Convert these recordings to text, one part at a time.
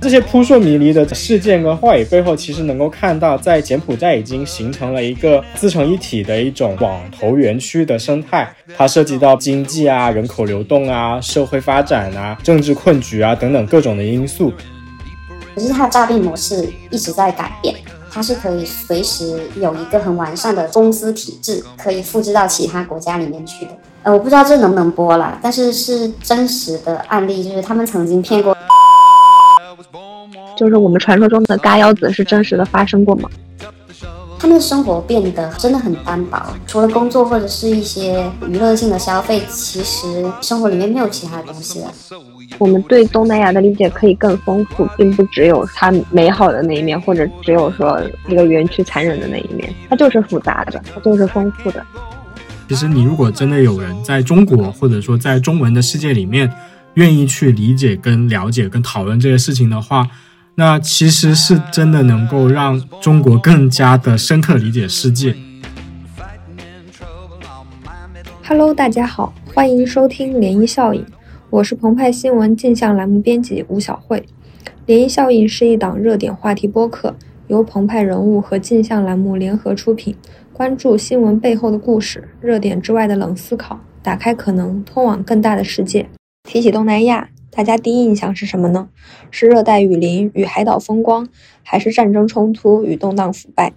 这些扑朔迷离的事件跟话语背后，其实能够看到，在柬埔寨已经形成了一个自成一体的一种网投园区的生态。它涉及到经济啊、人口流动啊、社会发展啊、政治困局啊等等各种的因素。可是它的诈骗模式一直在改变，它是可以随时有一个很完善的公司体制，可以复制到其他国家里面去的。呃，我不知道这能不能播啦，但是是真实的案例，就是他们曾经骗过。就是我们传说中的嘎腰子是真实的发生过吗？他们的生活变得真的很单薄，除了工作或者是一些娱乐性的消费，其实生活里面没有其他东西了。我们对东南亚的理解可以更丰富，并不只有它美好的那一面，或者只有说这个园区残忍的那一面，它就是复杂的，它就是丰富的。其实，你如果真的有人在中国，或者说在中文的世界里面，愿意去理解、跟了解、跟讨论这些事情的话，那其实是真的能够让中国更加的深刻理解世界。Hello，大家好，欢迎收听涟漪效应，我是澎湃新闻镜像栏目编辑吴晓慧。涟漪效应是一档热点话题播客，由澎湃人物和镜像栏目联合出品。关注新闻背后的故事，热点之外的冷思考，打开可能，通往更大的世界。提起东南亚，大家第一印象是什么呢？是热带雨林与海岛风光，还是战争冲突与动荡腐败？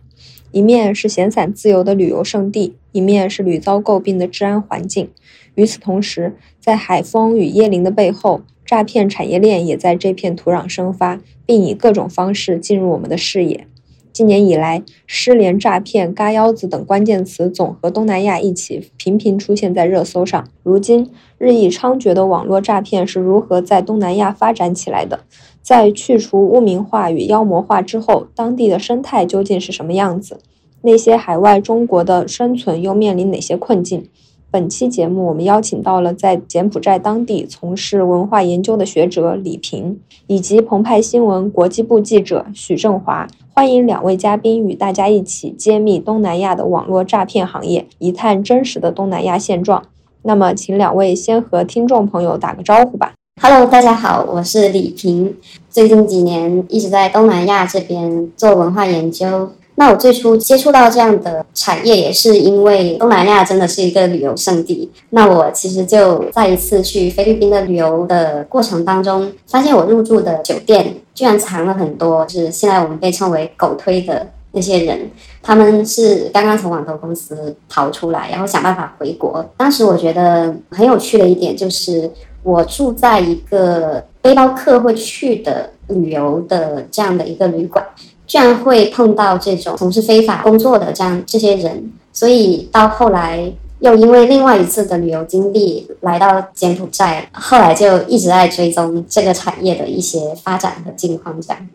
一面是闲散自由的旅游胜地，一面是屡遭诟病的治安环境。与此同时，在海风与椰林的背后，诈骗产业链也在这片土壤生发，并以各种方式进入我们的视野。今年以来，失联、诈骗、嘎腰子等关键词总和东南亚一起频频出现在热搜上。如今，日益猖獗的网络诈骗是如何在东南亚发展起来的？在去除污名化与妖魔化之后，当地的生态究竟是什么样子？那些海外中国的生存又面临哪些困境？本期节目，我们邀请到了在柬埔寨当地从事文化研究的学者李平，以及澎湃新闻国际部记者许振华。欢迎两位嘉宾与大家一起揭秘东南亚的网络诈骗行业，一探真实的东南亚现状。那么，请两位先和听众朋友打个招呼吧。Hello，大家好，我是李平，最近几年一直在东南亚这边做文化研究。那我最初接触到这样的产业，也是因为东南亚真的是一个旅游胜地。那我其实就在一次去菲律宾的旅游的过程当中，发现我入住的酒店居然藏了很多，就是现在我们被称为“狗推”的那些人，他们是刚刚从网投公司逃出来，然后想办法回国。当时我觉得很有趣的一点就是，我住在一个背包客会去的旅游的这样的一个旅馆。居然会碰到这种从事非法工作的这样这些人，所以到后来又因为另外一次的旅游经历来到柬埔寨，后来就一直在追踪这个产业的一些发展和境况。这样，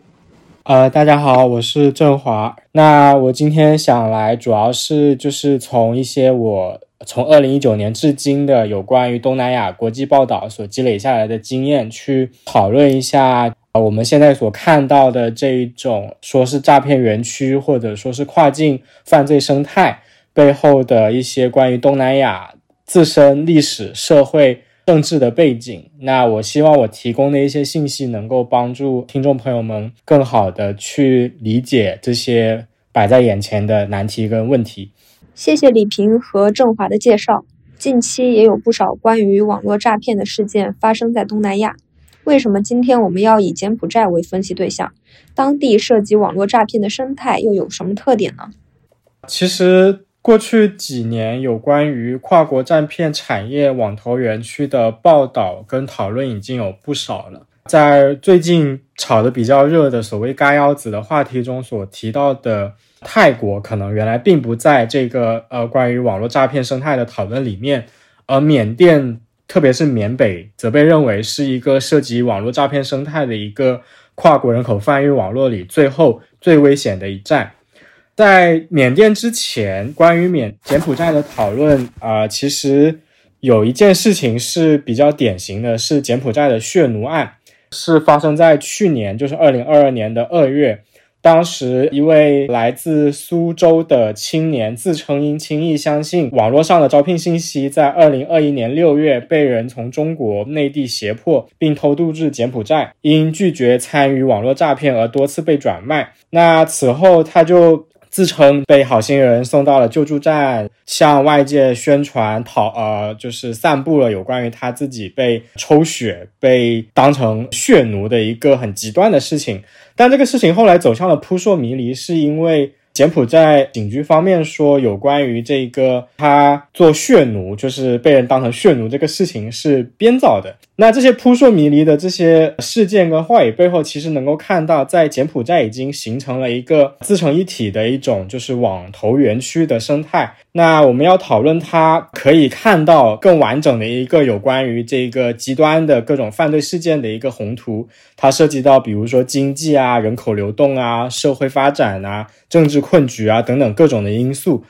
呃，大家好，我是郑华。那我今天想来，主要是就是从一些我从二零一九年至今的有关于东南亚国际报道所积累下来的经验，去讨论一下。啊，我们现在所看到的这一种说是诈骗园区，或者说是跨境犯罪生态背后的一些关于东南亚自身历史、社会、政治的背景，那我希望我提供的一些信息能够帮助听众朋友们更好的去理解这些摆在眼前的难题跟问题。谢谢李平和郑华的介绍。近期也有不少关于网络诈骗的事件发生在东南亚。为什么今天我们要以柬埔寨为分析对象？当地涉及网络诈骗的生态又有什么特点呢？其实过去几年有关于跨国诈骗产业网投园区的报道跟讨论已经有不少了。在最近炒得比较热的所谓“嘎腰子”的话题中所提到的泰国，可能原来并不在这个呃关于网络诈骗生态的讨论里面，而缅甸。特别是缅北，则被认为是一个涉及网络诈骗生态的一个跨国人口贩运网络里最后最危险的一站。在缅甸之前，关于缅柬埔寨的讨论啊，其实有一件事情是比较典型的，是柬埔寨的血奴案，是发生在去年，就是二零二二年的二月，当时一位来自苏州的青年自称因轻易相信网络上的招聘信息，在二零二一年六月被人从中国内地胁迫，并偷渡至柬埔寨，因拒绝参与网络诈骗而多次被转卖。那此后他就。自称被好心人送到了救助站，向外界宣传讨呃，就是散布了有关于他自己被抽血、被当成血奴的一个很极端的事情。但这个事情后来走向了扑朔迷离，是因为。柬埔寨警局方面说，有关于这个他做血奴，就是被人当成血奴这个事情是编造的。那这些扑朔迷离的这些事件跟话语背后，其实能够看到，在柬埔寨已经形成了一个自成一体的一种就是网投园区的生态。那我们要讨论它，可以看到更完整的一个有关于这个极端的各种犯罪事件的一个宏图。它涉及到比如说经济啊、人口流动啊、社会发展啊、政治困局啊等等各种的因素。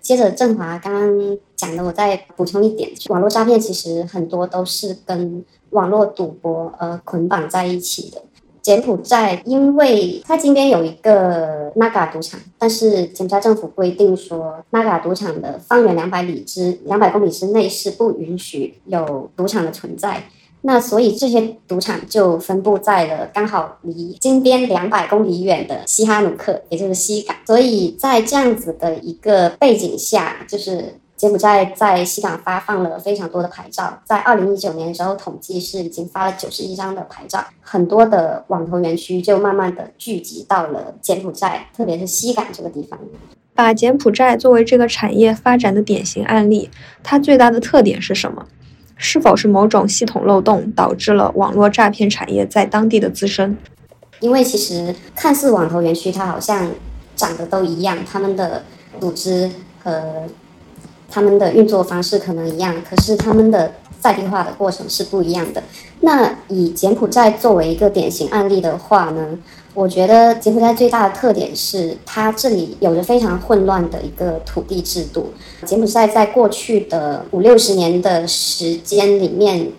接着振华刚刚讲的，我再补充一点：网络诈骗其实很多都是跟网络赌博呃捆绑在一起的。柬埔寨，因为它金边有一个纳嘎赌场，但是柬埔寨政府规定说，纳嘎赌场的方圆两百里之两百公里之内是不允许有赌场的存在。那所以这些赌场就分布在了刚好离金边两百公里远的西哈努克，也就是西港。所以在这样子的一个背景下，就是。柬埔寨在西港发放了非常多的牌照，在二零一九年的时候统计是已经发了九十一张的牌照，很多的网投园区就慢慢的聚集到了柬埔寨，特别是西港这个地方。把柬埔寨作为这个产业发展的典型案例，它最大的特点是什么？是否是某种系统漏洞导致了网络诈骗产业在当地的滋生？因为其实看似网投园区，它好像长得都一样，他们的组织和他们的运作方式可能一样，可是他们的在地化的过程是不一样的。那以柬埔寨作为一个典型案例的话呢，我觉得柬埔寨最大的特点是它这里有着非常混乱的一个土地制度。柬埔寨在过去的五六十年的时间里面。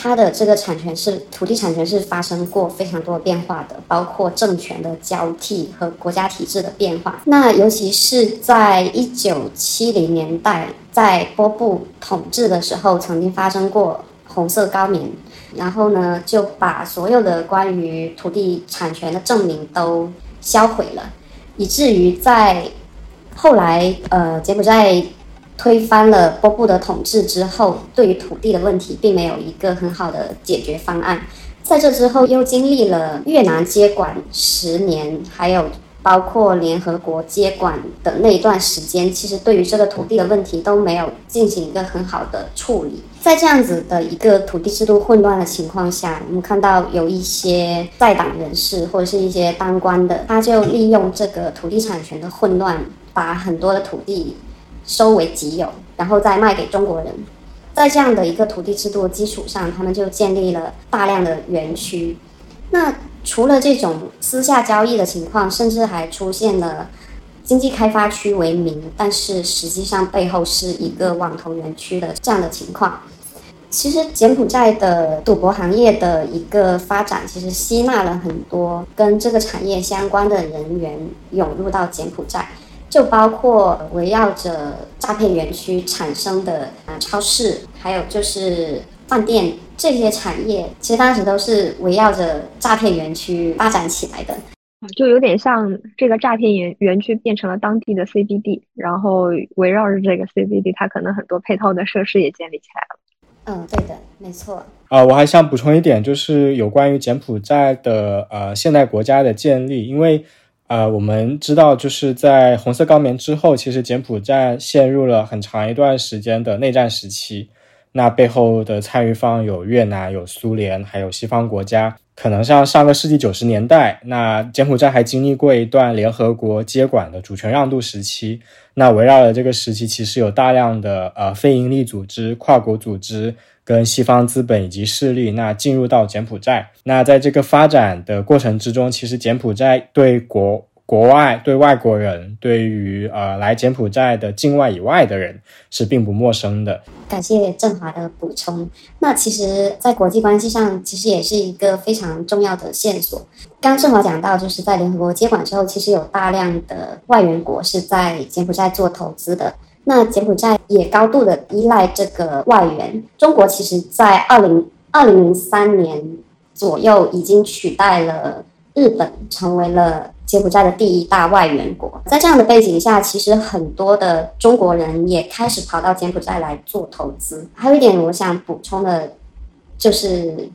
它的这个产权是土地产权是发生过非常多变化的，包括政权的交替和国家体制的变化。那尤其是在一九七零年代，在波布统治的时候，曾经发生过红色高棉，然后呢就把所有的关于土地产权的证明都销毁了，以至于在后来呃柬埔寨。推翻了波布的统治之后，对于土地的问题并没有一个很好的解决方案。在这之后，又经历了越南接管十年，还有包括联合国接管的那一段时间，其实对于这个土地的问题都没有进行一个很好的处理。在这样子的一个土地制度混乱的情况下，我们看到有一些在党人士或者是一些当官的，他就利用这个土地产权的混乱，把很多的土地。收为己有，然后再卖给中国人，在这样的一个土地制度的基础上，他们就建立了大量的园区。那除了这种私下交易的情况，甚至还出现了经济开发区为名，但是实际上背后是一个网投园区的这样的情况。其实柬埔寨的赌博行业的一个发展，其实吸纳了很多跟这个产业相关的人员涌入到柬埔寨。就包括围绕着诈骗园区产生的啊超市，还有就是饭店这些产业，其实当时都是围绕着诈骗园区发展起来的。就有点像这个诈骗园园区变成了当地的 CBD，然后围绕着这个 CBD，它可能很多配套的设施也建立起来了。嗯，对的，没错。啊，我还想补充一点，就是有关于柬埔寨的呃现代国家的建立，因为。呃，我们知道，就是在红色高棉之后，其实柬埔寨陷入了很长一段时间的内战时期。那背后的参与方有越南、有苏联，还有西方国家。可能像上个世纪九十年代，那柬埔寨还经历过一段联合国接管的主权让渡时期。那围绕着这个时期，其实有大量的呃非营利组织、跨国组织。跟西方资本以及势力，那进入到柬埔寨，那在这个发展的过程之中，其实柬埔寨对国国外对外国人，对于呃来柬埔寨的境外以外的人是并不陌生的。感谢郑华的补充。那其实，在国际关系上，其实也是一个非常重要的线索。刚刚郑华讲到，就是在联合国接管之后，其实有大量的外援国是在柬埔寨做投资的。那柬埔寨也高度的依赖这个外援。中国其实，在二零二零零三年左右已经取代了日本，成为了。柬埔寨的第一大外援国，在这样的背景下，其实很多的中国人也开始跑到柬埔寨来做投资。还有一点我想补充的，就是，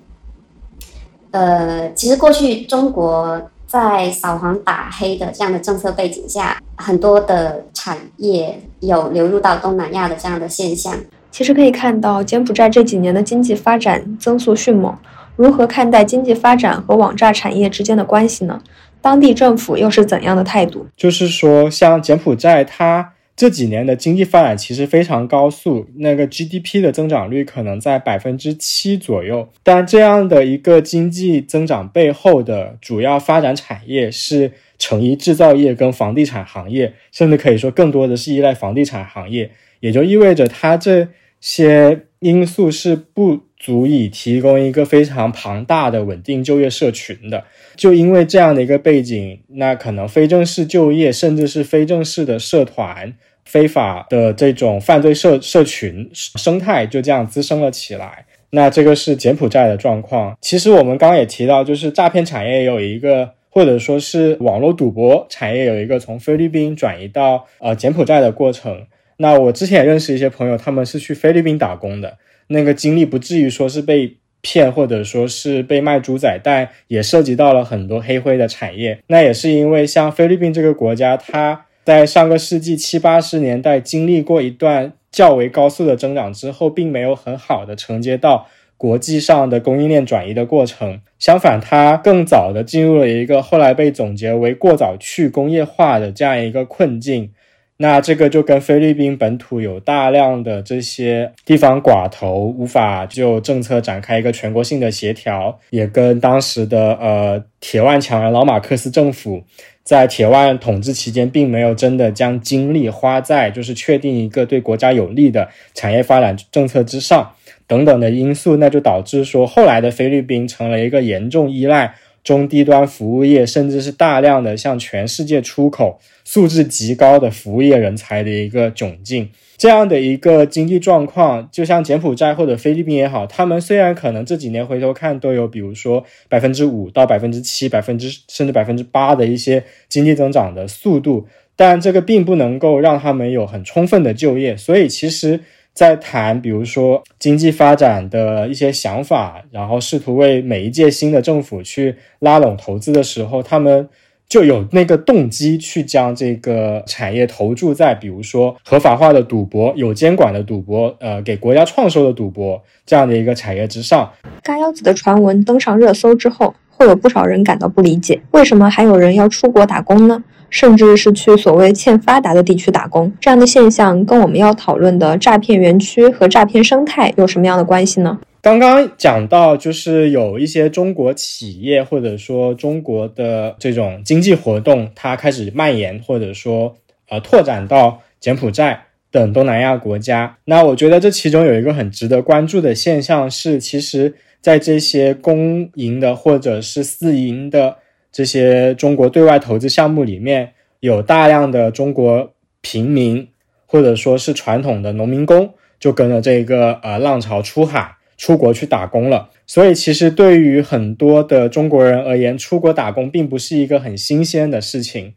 呃，其实过去中国在扫黄打黑的这样的政策背景下，很多的产业有流入到东南亚的这样的现象。其实可以看到，柬埔寨这几年的经济发展增速迅猛。如何看待经济发展和网诈产业之间的关系呢？当地政府又是怎样的态度？就是说，像柬埔寨，它这几年的经济发展其实非常高速，那个 GDP 的增长率可能在百分之七左右。但这样的一个经济增长背后的主要发展产业是成衣制造业跟房地产行业，甚至可以说更多的是依赖房地产行业，也就意味着它这些因素是不。足以提供一个非常庞大的稳定就业社群的，就因为这样的一个背景，那可能非正式就业，甚至是非正式的社团、非法的这种犯罪社社群生态就这样滋生了起来。那这个是柬埔寨的状况。其实我们刚刚也提到，就是诈骗产业有一个，或者说是网络赌博产业有一个从菲律宾转移到呃柬埔寨的过程。那我之前也认识一些朋友，他们是去菲律宾打工的。那个经历不至于说是被骗，或者说是被卖猪仔，但也涉及到了很多黑灰的产业。那也是因为像菲律宾这个国家，它在上个世纪七八十年代经历过一段较为高速的增长之后，并没有很好的承接到国际上的供应链转移的过程。相反，它更早的进入了一个后来被总结为过早去工业化的这样一个困境。那这个就跟菲律宾本土有大量的这些地方寡头无法就政策展开一个全国性的协调，也跟当时的呃铁腕强人老马克思政府在铁腕统治期间并没有真的将精力花在就是确定一个对国家有利的产业发展政策之上等等的因素，那就导致说后来的菲律宾成了一个严重依赖。中低端服务业，甚至是大量的向全世界出口、素质极高的服务业人才的一个窘境，这样的一个经济状况，就像柬埔寨或者菲律宾也好，他们虽然可能这几年回头看都有，比如说百分之五到百分之七、百分之甚至百分之八的一些经济增长的速度，但这个并不能够让他们有很充分的就业，所以其实。在谈，比如说经济发展的一些想法，然后试图为每一届新的政府去拉拢投资的时候，他们就有那个动机去将这个产业投注在，比如说合法化的赌博、有监管的赌博、呃，给国家创收的赌博这样的一个产业之上。嘎腰子的传闻登上热搜之后，会有不少人感到不理解，为什么还有人要出国打工呢？甚至是去所谓欠发达的地区打工，这样的现象跟我们要讨论的诈骗园区和诈骗生态有什么样的关系呢？刚刚讲到，就是有一些中国企业或者说中国的这种经济活动，它开始蔓延或者说呃拓展到柬埔寨等东南亚国家。那我觉得这其中有一个很值得关注的现象是，其实，在这些公营的或者是私营的。这些中国对外投资项目里面有大量的中国平民，或者说是传统的农民工，就跟着这个呃浪潮出海出国去打工了。所以，其实对于很多的中国人而言，出国打工并不是一个很新鲜的事情。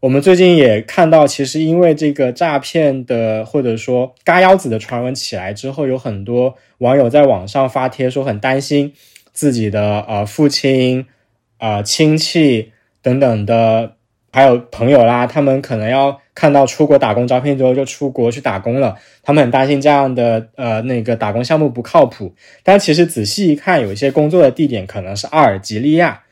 我们最近也看到，其实因为这个诈骗的或者说嘎腰子的传闻起来之后，有很多网友在网上发帖说很担心自己的呃父亲。啊，亲戚等等的，还有朋友啦，他们可能要看到出国打工招聘之后就出国去打工了，他们很担心这样的呃那个打工项目不靠谱。但其实仔细一看，有一些工作的地点可能是阿尔及利亚，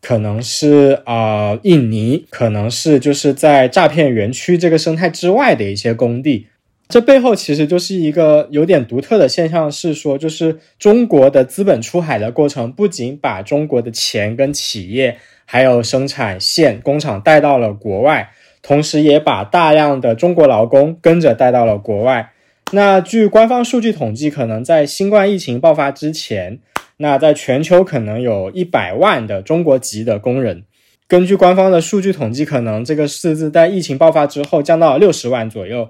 可能是啊印尼，可能是就是在诈骗园区这个生态之外的一些工地。这背后其实就是一个有点独特的现象，是说，就是中国的资本出海的过程，不仅把中国的钱跟企业，还有生产线、工厂带到了国外，同时也把大量的中国劳工跟着带到了国外。那据官方数据统计，可能在新冠疫情爆发之前，那在全球可能有一百万的中国籍的工人。根据官方的数据统计，可能这个数字在疫情爆发之后降到了六十万左右。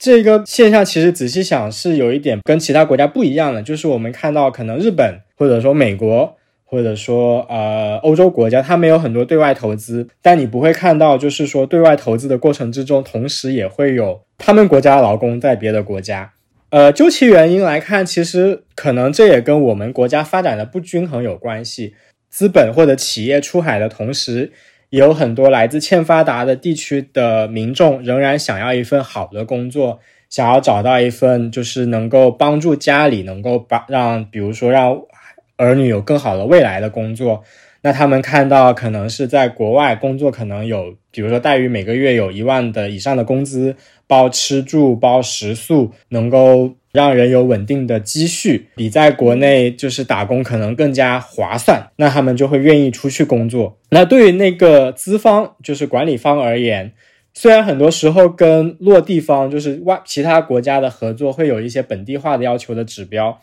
这个现象其实仔细想是有一点跟其他国家不一样的，就是我们看到可能日本或者说美国或者说呃欧洲国家，他们有很多对外投资，但你不会看到就是说对外投资的过程之中，同时也会有他们国家的劳工在别的国家。呃，究其原因来看，其实可能这也跟我们国家发展的不均衡有关系。资本或者企业出海的同时，也有很多来自欠发达的地区的民众仍然想要一份好的工作，想要找到一份就是能够帮助家里，能够把让比如说让儿女有更好的未来的工作。那他们看到可能是在国外工作，可能有比如说待遇每个月有一万的以上的工资，包吃住包食宿，能够。让人有稳定的积蓄，比在国内就是打工可能更加划算，那他们就会愿意出去工作。那对于那个资方，就是管理方而言，虽然很多时候跟落地方，就是外其他国家的合作会有一些本地化的要求的指标。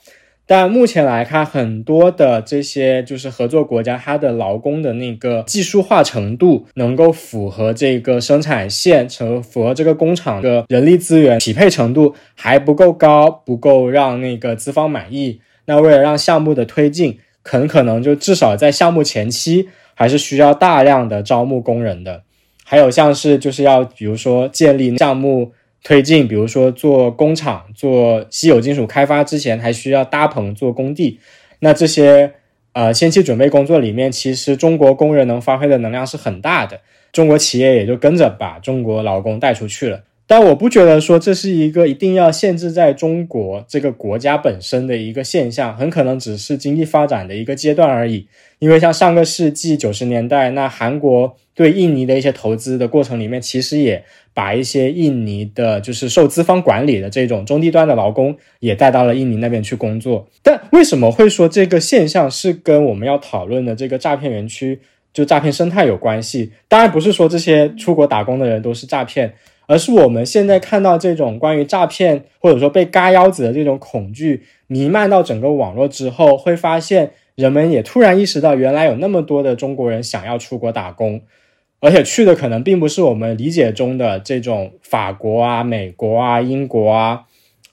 但目前来看，很多的这些就是合作国家，它的劳工的那个技术化程度能够符合这个生产线，成符合这个工厂的人力资源匹配程度还不够高，不够让那个资方满意。那为了让项目的推进，很可能就至少在项目前期还是需要大量的招募工人的。还有像是就是要比如说建立项目。推进，比如说做工厂、做稀有金属开发之前，还需要搭棚做工地。那这些呃先期准备工作里面，其实中国工人能发挥的能量是很大的。中国企业也就跟着把中国劳工带出去了。但我不觉得说这是一个一定要限制在中国这个国家本身的一个现象，很可能只是经济发展的一个阶段而已。因为像上个世纪九十年代，那韩国对印尼的一些投资的过程里面，其实也把一些印尼的，就是受资方管理的这种中低端的劳工也带到了印尼那边去工作。但为什么会说这个现象是跟我们要讨论的这个诈骗园区就诈骗生态有关系？当然不是说这些出国打工的人都是诈骗。而是我们现在看到这种关于诈骗或者说被嘎腰子的这种恐惧弥漫到整个网络之后，会发现人们也突然意识到，原来有那么多的中国人想要出国打工，而且去的可能并不是我们理解中的这种法国啊、美国啊、英国啊、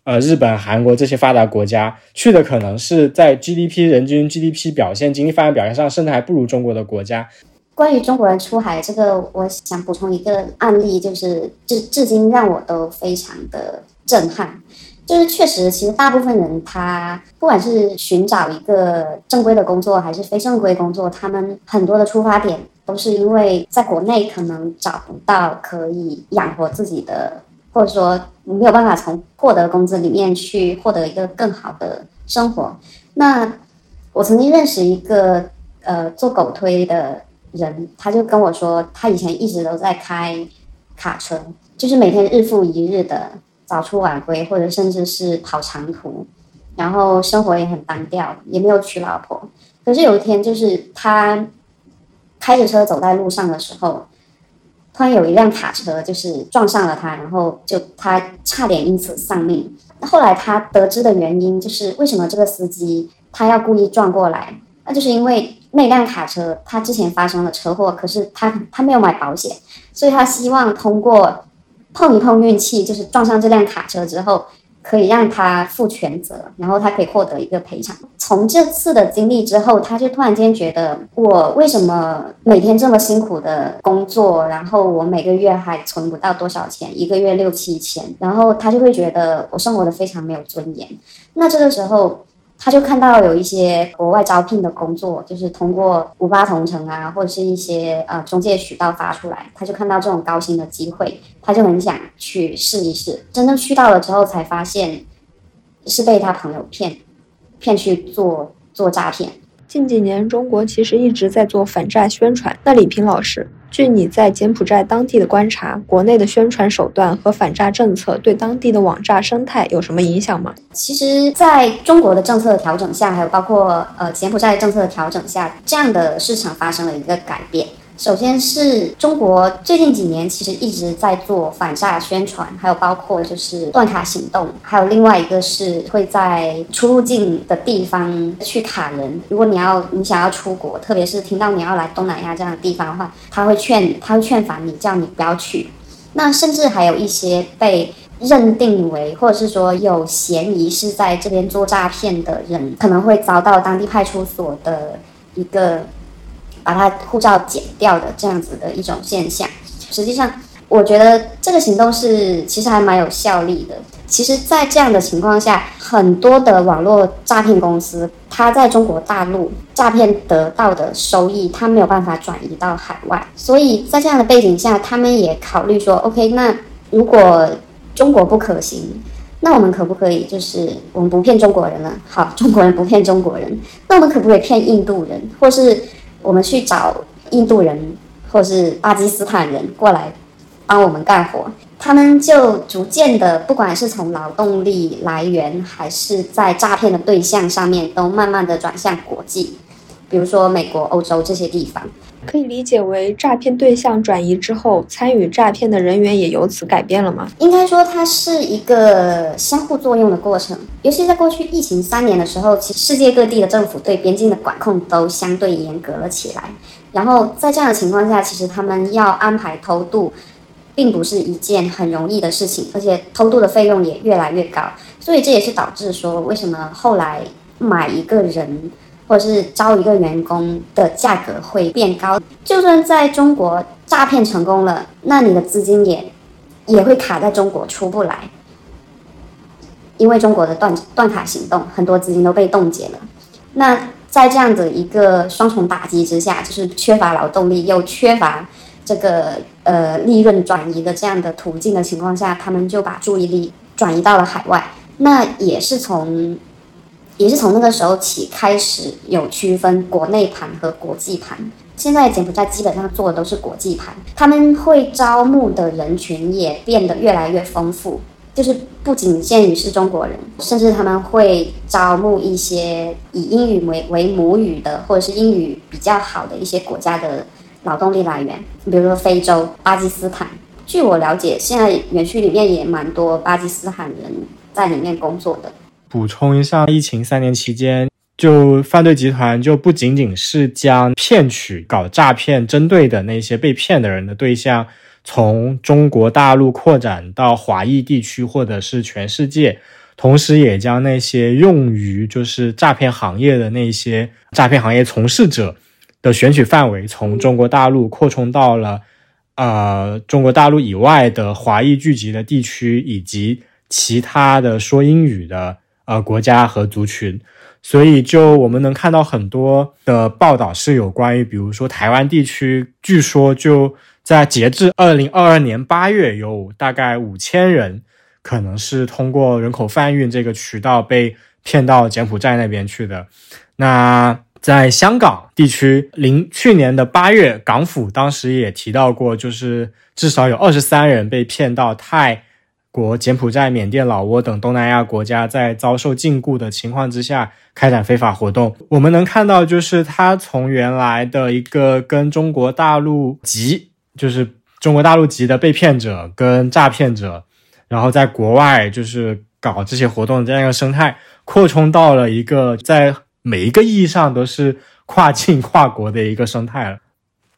呃日本、韩国这些发达国家，去的可能是在 GDP 人均 GDP 表现、经济发展表现上，甚至还不如中国的国家。关于中国人出海这个，我想补充一个案例，就是至至今让我都非常的震撼。就是确实，其实大部分人他不管是寻找一个正规的工作，还是非正规工作，他们很多的出发点都是因为在国内可能找不到可以养活自己的，或者说没有办法从获得工资里面去获得一个更好的生活。那我曾经认识一个呃做狗推的。人他就跟我说，他以前一直都在开卡车，就是每天日复一日的早出晚归，或者甚至是跑长途，然后生活也很单调，也没有娶老婆。可是有一天，就是他开着车走在路上的时候，突然有一辆卡车就是撞上了他，然后就他差点因此丧命。后来他得知的原因就是为什么这个司机他要故意撞过来，那就是因为。那辆卡车，他之前发生了车祸，可是他他没有买保险，所以他希望通过碰一碰运气，就是撞上这辆卡车之后，可以让他负全责，然后他可以获得一个赔偿。从这次的经历之后，他就突然间觉得，我为什么每天这么辛苦的工作，然后我每个月还存不到多少钱，一个月六七千，然后他就会觉得我生活的非常没有尊严。那这个时候。他就看到有一些国外招聘的工作，就是通过五八同城啊，或者是一些呃中介渠道发出来，他就看到这种高薪的机会，他就很想去试一试。真正去到了之后，才发现是被他朋友骗，骗去做做诈骗。近几年，中国其实一直在做反诈宣传。那李平老师，据你在柬埔寨当地的观察，国内的宣传手段和反诈政策对当地的网诈生态有什么影响吗？其实，在中国的政策调整下，还有包括呃柬埔寨政策的调整下，这样的市场发生了一个改变。首先是中国最近几年其实一直在做反诈宣传，还有包括就是断卡行动，还有另外一个是会在出入境的地方去卡人。如果你要你想要出国，特别是听到你要来东南亚这样的地方的话，他会劝他会劝返你，叫你不要去。那甚至还有一些被认定为或者是说有嫌疑是在这边做诈骗的人，可能会遭到当地派出所的一个。把他护照剪掉的这样子的一种现象，实际上，我觉得这个行动是其实还蛮有效力的。其实，在这样的情况下，很多的网络诈骗公司，它在中国大陆诈骗得到的收益，它没有办法转移到海外。所以在这样的背景下，他们也考虑说，OK，那如果中国不可行，那我们可不可以就是我们不骗中国人了？好，中国人不骗中国人，那我们可不可以骗印度人，或是？我们去找印度人或是巴基斯坦人过来帮我们干活，他们就逐渐的，不管是从劳动力来源还是在诈骗的对象上面，都慢慢的转向国际，比如说美国、欧洲这些地方。可以理解为诈骗对象转移之后，参与诈骗的人员也由此改变了吗？应该说它是一个相互作用的过程。尤其在过去疫情三年的时候，其实世界各地的政府对边境的管控都相对严格了起来。然后在这样的情况下，其实他们要安排偷渡，并不是一件很容易的事情，而且偷渡的费用也越来越高。所以这也是导致说，为什么后来买一个人。或者是招一个员工的价格会变高，就算在中国诈骗成功了，那你的资金也也会卡在中国出不来，因为中国的断断卡行动，很多资金都被冻结了。那在这样的一个双重打击之下，就是缺乏劳动力又缺乏这个呃利润转移的这样的途径的情况下，他们就把注意力转移到了海外。那也是从。也是从那个时候起开始有区分国内盘和国际盘。现在柬埔寨基本上做的都是国际盘，他们会招募的人群也变得越来越丰富，就是不仅限于是中国人，甚至他们会招募一些以英语为为母语的，或者是英语比较好的一些国家的劳动力来源，比如说非洲、巴基斯坦。据我了解，现在园区里面也蛮多巴基斯坦人在里面工作的。补充一下，疫情三年期间，就犯罪集团就不仅仅是将骗取、搞诈骗针对的那些被骗的人的对象，从中国大陆扩展到华裔地区或者是全世界，同时也将那些用于就是诈骗行业的那些诈骗行业从事者的选取范围，从中国大陆扩充到了呃中国大陆以外的华裔聚集的地区以及其他的说英语的。呃，国家和族群，所以就我们能看到很多的报道是有关于，比如说台湾地区，据说就在截至二零二二年八月，有大概五千人可能是通过人口贩运这个渠道被骗到柬埔寨那边去的。那在香港地区，零去年的八月，港府当时也提到过，就是至少有二十三人被骗到泰。国柬埔寨、缅甸、老挝等东南亚国家在遭受禁锢的情况之下开展非法活动，我们能看到，就是他从原来的一个跟中国大陆籍，就是中国大陆籍的被骗者跟诈骗者，然后在国外就是搞这些活动这样一个生态，扩充到了一个在每一个意义上都是跨境跨国的一个生态了。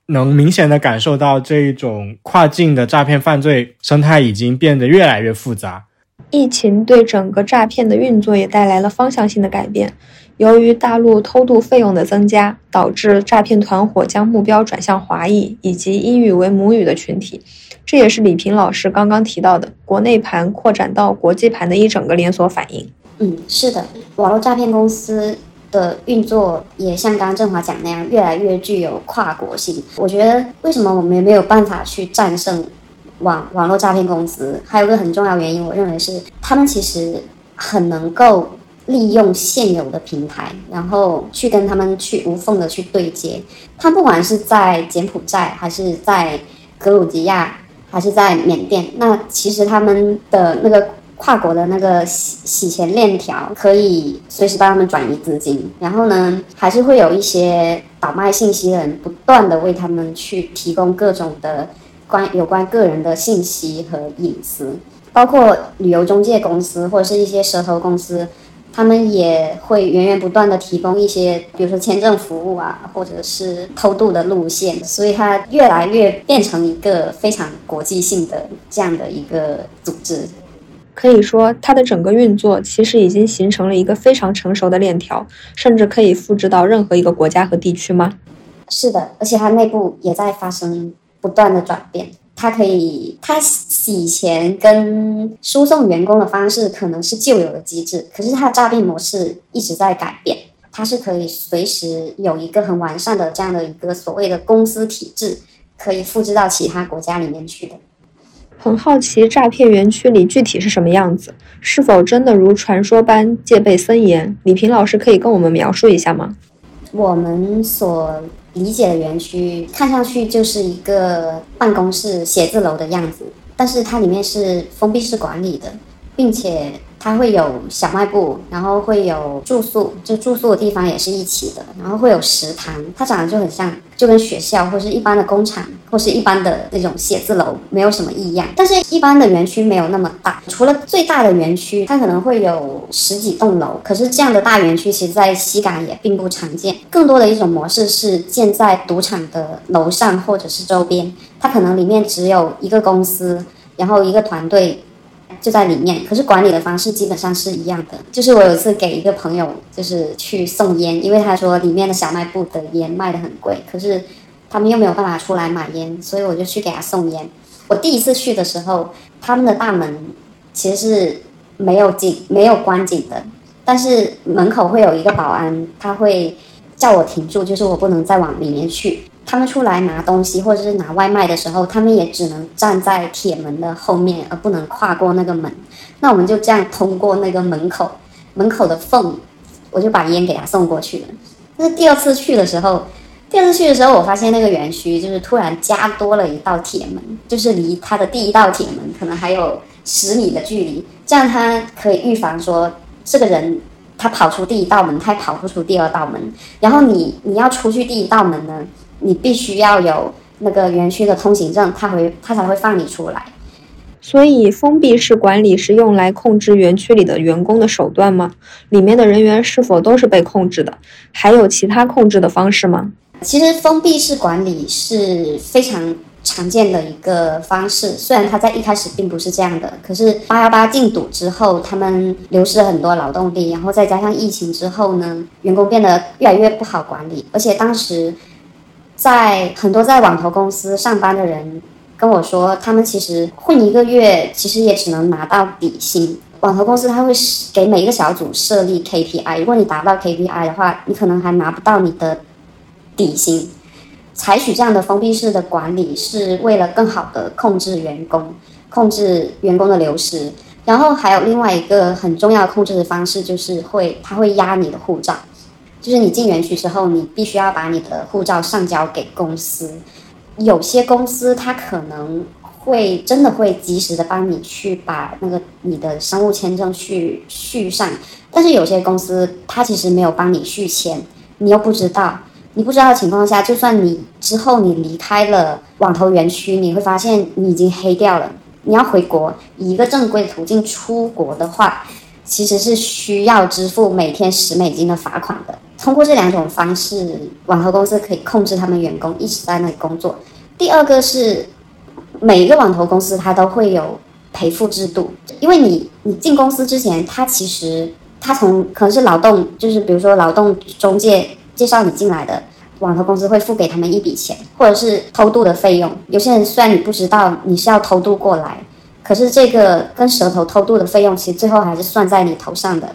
能明显的感受到这一种跨境的诈骗犯罪生态已经变得越来越复杂。疫情对整个诈骗的运作也带来了方向性的改变。由于大陆偷渡费用的增加，导致诈骗团伙将目标转向华裔以及英语为母语的群体。这也是李平老师刚刚提到的国内盘扩展到国际盘的一整个连锁反应。嗯，是的，网络诈骗公司。的运作也像刚刚振华讲那样，越来越具有跨国性。我觉得为什么我们没有办法去战胜网网络诈骗公司？还有个很重要原因，我认为是他们其实很能够利用现有的平台，然后去跟他们去无缝的去对接。他不管是在柬埔寨，还是在格鲁吉亚，还是在缅甸，那其实他们的那个跨国的那个洗洗钱链条，可以随时帮他们转移资金。然后呢，还是会有一些倒卖信息的人，不断的为他们去提供各种的关有关个人的信息和隐私。包括旅游中介公司或者是一些蛇头公司，他们也会源源不断的提供一些，比如说签证服务啊，或者是偷渡的路线，所以它越来越变成一个非常国际性的这样的一个组织。可以说，它的整个运作其实已经形成了一个非常成熟的链条，甚至可以复制到任何一个国家和地区吗？是的，而且它内部也在发生不断的转变。它可以，它洗钱跟输送员工的方式可能是旧有的机制，可是它的诈骗模式一直在改变。它是可以随时有一个很完善的这样的一个所谓的公司体制，可以复制到其他国家里面去的。很好奇，诈骗园区里具体是什么样子？是否真的如传说般戒备森严？李平老师可以跟我们描述一下吗？我们所理解的园区看上去就是一个办公室、写字楼的样子，但是它里面是封闭式管理的，并且。它会有小卖部，然后会有住宿，就住宿的地方也是一起的，然后会有食堂。它长得就很像，就跟学校或是一般的工厂或是一般的那种写字楼没有什么异样。但是，一般的园区没有那么大，除了最大的园区，它可能会有十几栋楼。可是，这样的大园区其实，在西港也并不常见。更多的一种模式是建在赌场的楼上或者是周边，它可能里面只有一个公司，然后一个团队。就在里面，可是管理的方式基本上是一样的。就是我有一次给一个朋友，就是去送烟，因为他说里面的小卖部的烟卖的很贵，可是他们又没有办法出来买烟，所以我就去给他送烟。我第一次去的时候，他们的大门其实是没有紧、没有关紧的，但是门口会有一个保安，他会叫我停住，就是我不能再往里面去。他们出来拿东西或者是拿外卖的时候，他们也只能站在铁门的后面，而不能跨过那个门。那我们就这样通过那个门口，门口的缝，我就把烟给他送过去了。那第二次去的时候，第二次去的时候，我发现那个园区就是突然加多了一道铁门，就是离他的第一道铁门可能还有十米的距离，这样他可以预防说这个人他跑出第一道门，他跑不出第二道门。然后你你要出去第一道门呢？你必须要有那个园区的通行证，他会他才会放你出来。所以，封闭式管理是用来控制园区里的员工的手段吗？里面的人员是否都是被控制的？还有其他控制的方式吗？其实，封闭式管理是非常常见的一个方式。虽然它在一开始并不是这样的，可是八幺八禁赌之后，他们流失了很多劳动力，然后再加上疫情之后呢，员工变得越来越不好管理，而且当时。在很多在网投公司上班的人跟我说，他们其实混一个月，其实也只能拿到底薪。网投公司他会给每一个小组设立 KPI，如果你达不到 KPI 的话，你可能还拿不到你的底薪。采取这样的封闭式的管理，是为了更好的控制员工，控制员工的流失。然后还有另外一个很重要的控制的方式，就是会他会压你的护照。就是你进园区之后，你必须要把你的护照上交给公司。有些公司它可能会真的会及时的帮你去把那个你的商务签证去续上，但是有些公司它其实没有帮你续签，你又不知道，你不知道的情况下，就算你之后你离开了网投园区，你会发现你已经黑掉了。你要回国，以一个正规途径出国的话。其实是需要支付每天十美金的罚款的。通过这两种方式，网投公司可以控制他们员工一直在那里工作。第二个是，每一个网投公司它都会有赔付制度，因为你你进公司之前，他其实他从可能是劳动，就是比如说劳动中介介绍你进来的，网投公司会付给他们一笔钱，或者是偷渡的费用。有些人虽然你不知道你是要偷渡过来。可是这个跟蛇头偷渡的费用，其实最后还是算在你头上的。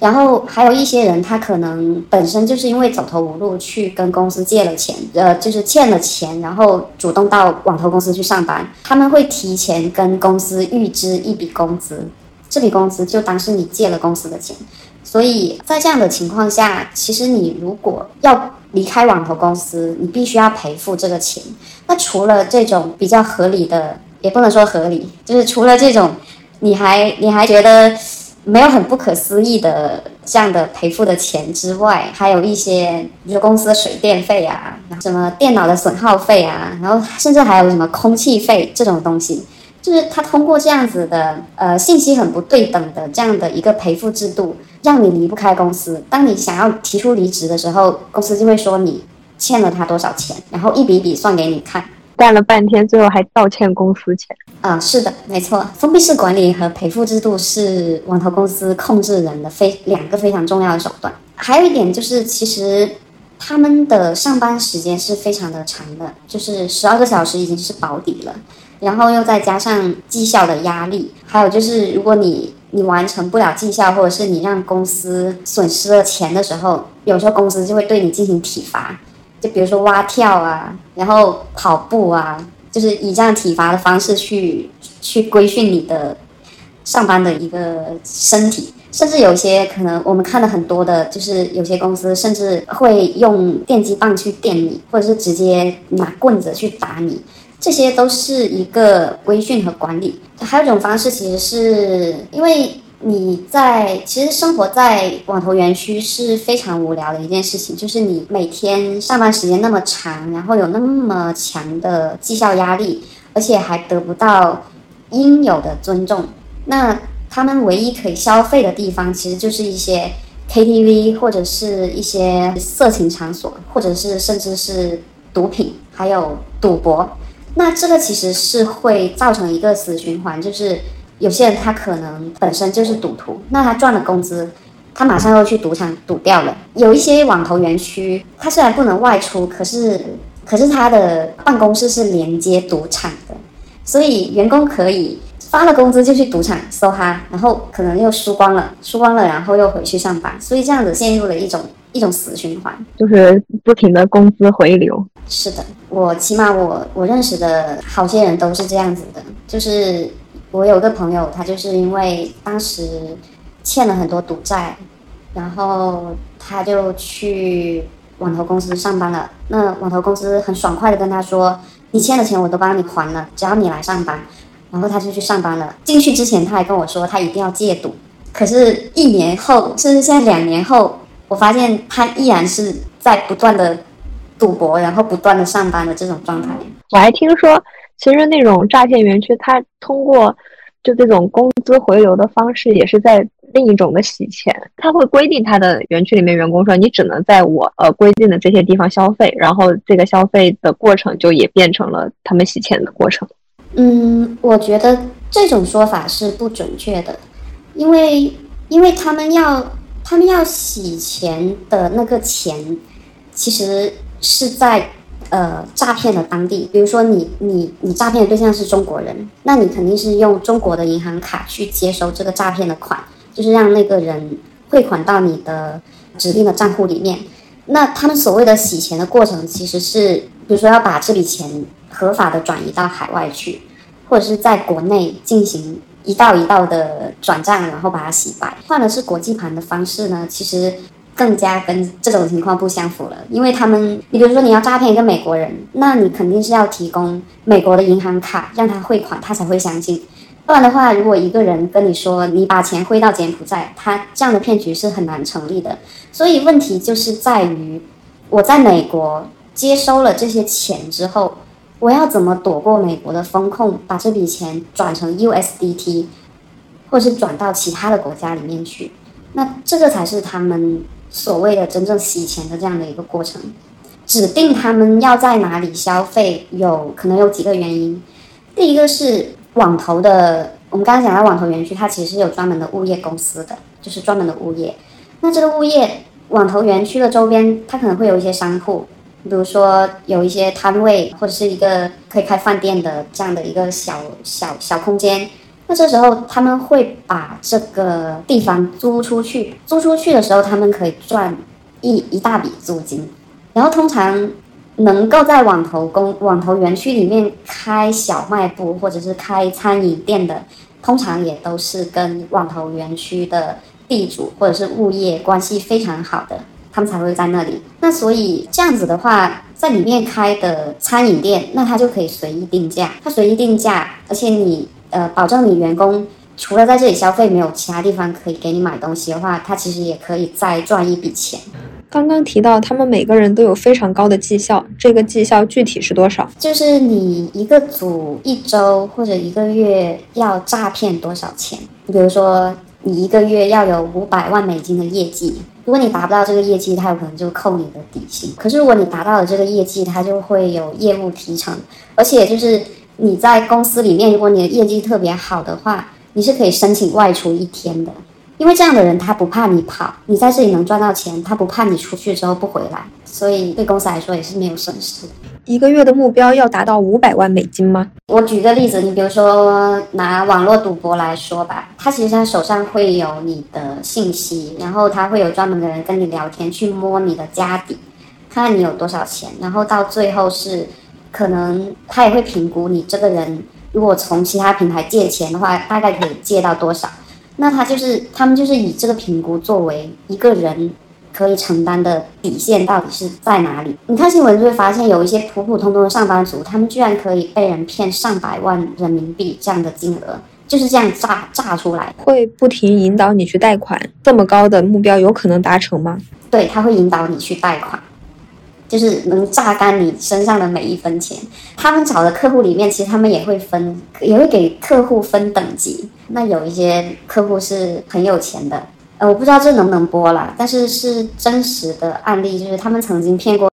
然后还有一些人，他可能本身就是因为走投无路，去跟公司借了钱，呃，就是欠了钱，然后主动到网投公司去上班。他们会提前跟公司预支一笔工资，这笔工资就当是你借了公司的钱。所以在这样的情况下，其实你如果要离开网投公司，你必须要赔付这个钱。那除了这种比较合理的，也不能说合理，就是除了这种，你还你还觉得没有很不可思议的这样的赔付的钱之外，还有一些，比如公司的水电费啊，什么电脑的损耗费啊，然后甚至还有什么空气费这种东西。就是他通过这样子的呃信息很不对等的这样的一个赔付制度，让你离不开公司。当你想要提出离职的时候，公司就会说你欠了他多少钱，然后一笔笔算给你看。干了半天，最后还倒欠公司钱。啊，是的，没错。封闭式管理和赔付制度是网投公司控制人的非两个非常重要的手段。还有一点就是，其实他们的上班时间是非常的长的，就是十二个小时已经是保底了。然后又再加上绩效的压力，还有就是，如果你你完成不了绩效，或者是你让公司损失了钱的时候，有时候公司就会对你进行体罚，就比如说蛙跳啊，然后跑步啊，就是以这样体罚的方式去去规训你的上班的一个身体，甚至有些可能我们看的很多的，就是有些公司甚至会用电击棒去电你，或者是直接拿棍子去打你。这些都是一个规训和管理。还有一种方式，其实是因为你在其实生活在网投园区是非常无聊的一件事情，就是你每天上班时间那么长，然后有那么强的绩效压力，而且还得不到应有的尊重。那他们唯一可以消费的地方，其实就是一些 KTV 或者是一些色情场所，或者是甚至是毒品，还有赌博。那这个其实是会造成一个死循环，就是有些人他可能本身就是赌徒，那他赚了工资，他马上又去赌场赌掉了。有一些网投园区，他虽然不能外出，可是可是他的办公室是连接赌场的，所以员工可以发了工资就去赌场搜哈，然后可能又输光了，输光了然后又回去上班，所以这样子陷入了一种。一种死循环，就是不停的工资回流。是的，我起码我我认识的好些人都是这样子的。就是我有个朋友，他就是因为当时欠了很多赌债，然后他就去网投公司上班了。那网投公司很爽快的跟他说：“你欠的钱我都帮你还了，只要你来上班。”然后他就去上班了。进去之前他还跟我说他一定要戒赌，可是，一年后，甚至现在两年后。我发现他依然是在不断的赌博，然后不断的上班的这种状态。我还听说，其实那种诈骗园区，它通过就这种工资回流的方式，也是在另一种的洗钱。他会规定他的园区里面员工说，你只能在我呃规定的这些地方消费，然后这个消费的过程就也变成了他们洗钱的过程。嗯，我觉得这种说法是不准确的，因为因为他们要。他们要洗钱的那个钱，其实是在呃诈骗的当地。比如说，你你你诈骗的对象是中国人，那你肯定是用中国的银行卡去接收这个诈骗的款，就是让那个人汇款到你的指定的账户里面。那他们所谓的洗钱的过程，其实是比如说要把这笔钱合法的转移到海外去，或者是在国内进行。一道一道的转账，然后把它洗白。换的是国际盘的方式呢，其实更加跟这种情况不相符了。因为他们，你比如说你要诈骗一个美国人，那你肯定是要提供美国的银行卡让他汇款，他才会相信。不然的话，如果一个人跟你说你把钱汇到柬埔寨，他这样的骗局是很难成立的。所以问题就是在于，我在美国接收了这些钱之后。我要怎么躲过美国的风控，把这笔钱转成 USDT，或是转到其他的国家里面去？那这个才是他们所谓的真正洗钱的这样的一个过程。指定他们要在哪里消费，有可能有几个原因。第一个是网投的，我们刚刚讲到网投园区，它其实是有专门的物业公司的，就是专门的物业。那这个物业网投园区的周边，它可能会有一些商铺。比如说有一些摊位或者是一个可以开饭店的这样的一个小小小空间，那这时候他们会把这个地方租出去，租出去的时候他们可以赚一一大笔租金，然后通常能够在网投公网投园区里面开小卖部或者是开餐饮店的，通常也都是跟网投园区的地主或者是物业关系非常好的，他们才会在那里。那所以这样子的话，在里面开的餐饮店，那他就可以随意定价，他随意定价，而且你呃保证你员工。除了在这里消费，没有其他地方可以给你买东西的话，他其实也可以再赚一笔钱。刚刚提到他们每个人都有非常高的绩效，这个绩效具体是多少？就是你一个组一周或者一个月要诈骗多少钱？比如说你一个月要有五百万美金的业绩，如果你达不到这个业绩，他有可能就扣你的底薪。可是如果你达到了这个业绩，他就会有业务提成，而且就是你在公司里面，如果你的业绩特别好的话。你是可以申请外出一天的，因为这样的人他不怕你跑，你在这里能赚到钱，他不怕你出去之后不回来，所以对公司来说也是没有损失。一个月的目标要达到五百万美金吗？我举个例子，你比如说拿网络赌博来说吧，他其实他手上会有你的信息，然后他会有专门的人跟你聊天，去摸你的家底，看看你有多少钱，然后到最后是可能他也会评估你这个人。如果从其他平台借钱的话，大概可以借到多少？那他就是他们就是以这个评估作为一个人可以承担的底线到底是在哪里？你看新闻就会发现，有一些普普通通的上班族，他们居然可以被人骗上百万人民币这样的金额，就是这样炸炸出来。会不停引导你去贷款，这么高的目标有可能达成吗？对，他会引导你去贷款。就是能榨干你身上的每一分钱。他们找的客户里面，其实他们也会分，也会给客户分等级。那有一些客户是很有钱的，呃，我不知道这能不能播了，但是是真实的案例，就是他们曾经骗过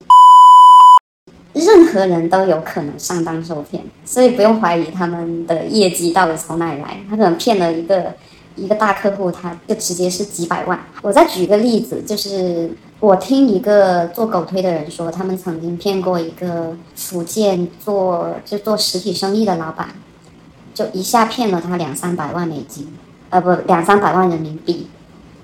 任何人都有可能上当受骗，所以不用怀疑他们的业绩到底从哪里来。他可能骗了一个一个大客户，他就直接是几百万。我再举一个例子，就是。我听一个做狗推的人说，他们曾经骗过一个福建做就做实体生意的老板，就一下骗了他两三百万美金，呃不两三百万人民币，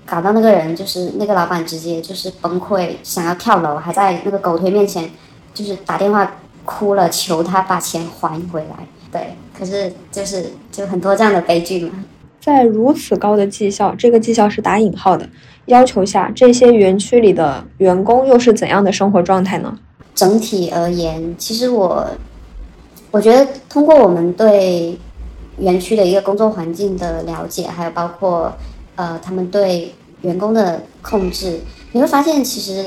搞到那个人就是那个老板直接就是崩溃，想要跳楼，还在那个狗推面前就是打电话哭了，求他把钱还回来。对，可是就是就很多这样的悲剧嘛。在如此高的绩效，这个绩效是打引号的。要求下，这些园区里的员工又是怎样的生活状态呢？整体而言，其实我我觉得通过我们对园区的一个工作环境的了解，还有包括呃他们对员工的控制，你会发现其实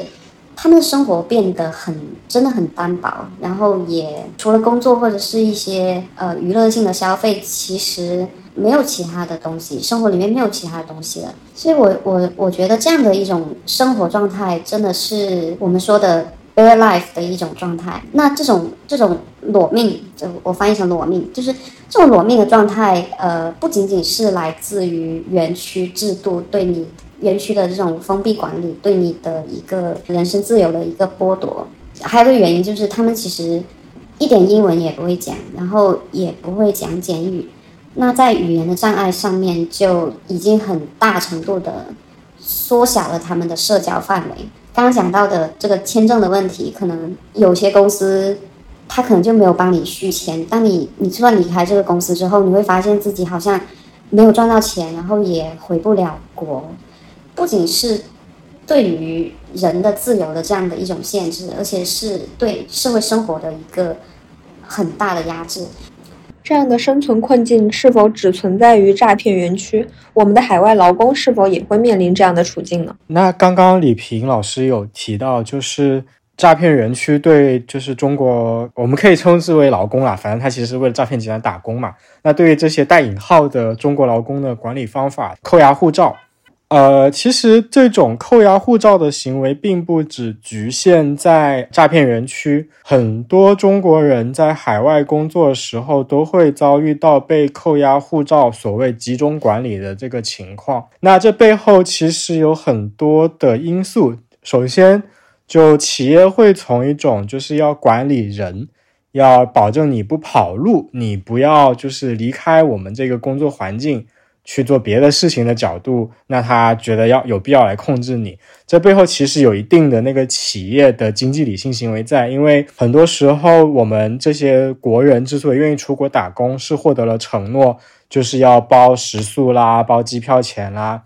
他们的生活变得很真的很单薄，然后也除了工作或者是一些呃娱乐性的消费，其实。没有其他的东西，生活里面没有其他的东西了，所以，我我我觉得这样的一种生活状态，真的是我们说的 bare life 的一种状态。那这种这种裸命，就我翻译成裸命，就是这种裸命的状态，呃，不仅仅是来自于园区制度对你园区的这种封闭管理，对你的一个人身自由的一个剥夺，还有个原因就是他们其实一点英文也不会讲，然后也不会讲简语。那在语言的障碍上面就已经很大程度的缩小了他们的社交范围。刚刚讲到的这个签证的问题，可能有些公司他可能就没有帮你续签。当你你就算离开这个公司之后，你会发现自己好像没有赚到钱，然后也回不了国。不仅是对于人的自由的这样的一种限制，而且是对社会生活的一个很大的压制。这样的生存困境是否只存在于诈骗园区？我们的海外劳工是否也会面临这样的处境呢？那刚刚李平老师有提到，就是诈骗园区对就是中国，我们可以称之为劳工啦，反正他其实是为了诈骗集团打工嘛。那对于这些带引号的中国劳工的管理方法，扣押护照。呃，其实这种扣押护照的行为并不只局限在诈骗园区，很多中国人在海外工作的时候都会遭遇到被扣押护照、所谓集中管理的这个情况。那这背后其实有很多的因素。首先，就企业会从一种就是要管理人，要保证你不跑路，你不要就是离开我们这个工作环境。去做别的事情的角度，那他觉得要有必要来控制你。这背后其实有一定的那个企业的经济理性行为在，因为很多时候我们这些国人之所以愿意出国打工，是获得了承诺，就是要包食宿啦、包机票钱啦。